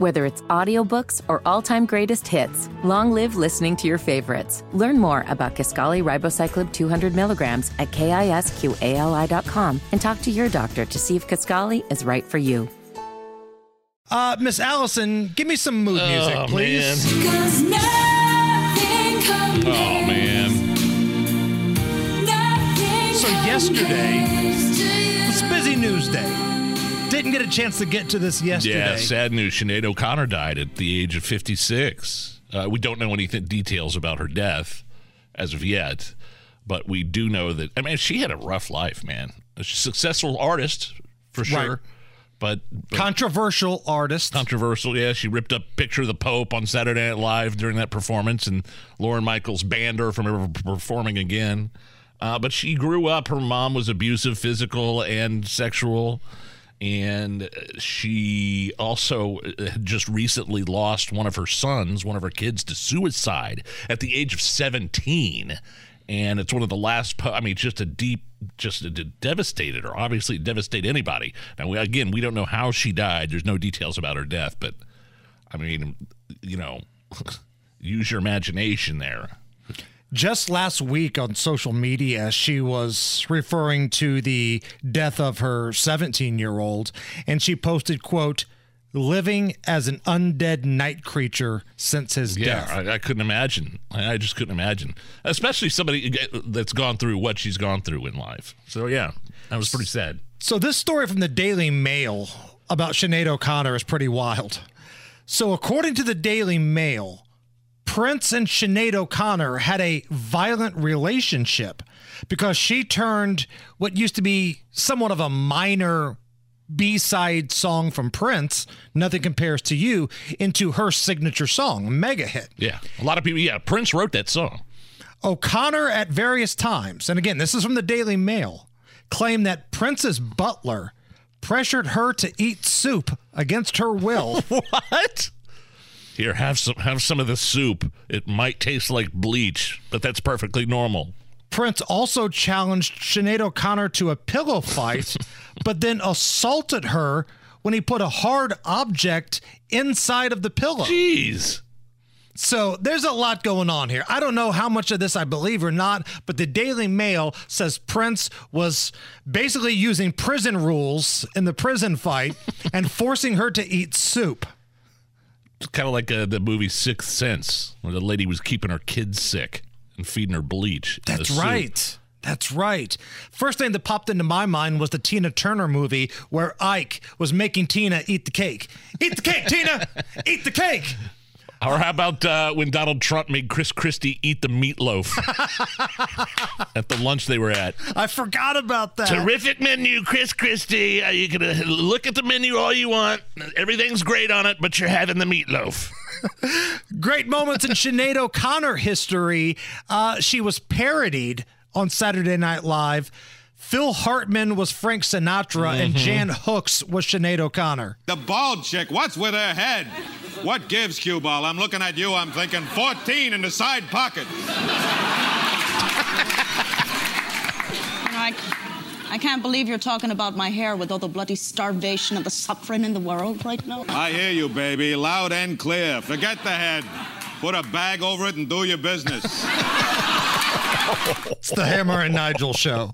Whether it's audiobooks or all-time greatest hits, long live listening to your favorites. Learn more about Kisqali Ribociclib 200 milligrams at kisqali.com and talk to your doctor to see if Kisqali is right for you. Uh, Miss Allison, give me some mood music, Oh, please. Cause nothing compares. Oh man. So yesterday- compares to you. It's a busy news day. Didn't get a chance to get to this yesterday. Yeah, sad news. Sinead O'Connor died at the age of 56. Uh, we don't know any th- details about her death as of yet, but we do know that, I mean, she had a rough life, man. A successful artist, for sure, Right. but, but Controversial artist. controversial. Yeah, she ripped up picture of the Pope on Saturday Night Live during that performance, and Lorne Michaels banned her from ever performing again. Uh, but she grew up. Her mom was abusive, physical, and sexual. And she also uh, just recently lost one of her sons, one of her kids, to suicide at the age of 17. And it's one of the last, po- I mean, just a deep, just it devastated her. Obviously, it devastated anybody. Now, we, again, we don't know how she died. There's no details about her death, but I mean, you know, use your imagination there. Just last week on social media, she was referring to the death of her 17 year old, and she posted, quote, living as an undead night creature since his Yeah, death. I, I couldn't imagine. I, I just couldn't imagine, especially somebody eh, that's gone through what she's gone through in life. So yeah, that was pretty sad. So this story from the Daily Mail about Sinead O'Connor is pretty wild. So according to the Daily Mail, Prince and Sinead O'Connor had a violent relationship because she turned what used to be somewhat of a minor B-side song from Prince, Nothing Compares to You, into her signature song, a mega hit. Yeah, a lot of people. Yeah, Prince wrote that song. O'Connor at various times, and again, this is from the Daily Mail, claimed that Prince's butler pressured her to eat soup against her will. What? Here, have some have some of the soup. It might taste like bleach, but that's perfectly normal. Prince also challenged Sinead O'Connor to a pillow fight, but then assaulted her when he put a hard object inside of the pillow. Jeez. So there's a lot going on here. I don't know how much of this I believe or not, but the Daily Mail says Prince was basically using prison rules in the prison fight and forcing her to eat soup. It's kind of like uh, the movie Sixth Sense, where the lady was keeping her kids sick and feeding her bleach. That's soup. right. That's right. First thing that popped into my mind was the Tina Turner movie where Ike was making Tina eat the cake. Eat the cake, Tina! Eat the cake! Or how about uh, when Donald Trump made Chris Christie eat the meatloaf at the lunch they were at? I forgot about that. Terrific menu, Chris Christie. Uh, you can uh, look at the menu all you want. Everything's great on it, but you're having the meatloaf. Great moments in Sinead O'Connor history. Uh, she was parodied on Saturday Night Live. Phil Hartman was Frank Sinatra, and Jan Hooks was Sinead O'Connor. The bald chick, what's with her head? What gives, cue ball? I'm looking at you, I'm thinking 14 in the side pocket. I, I can't believe you're talking about my hair with all the bloody starvation and the suffering in the world right now. I hear you, baby, loud and clear. Forget the head. Put a bag over it and do your business. It's the Hammer and Nigel show.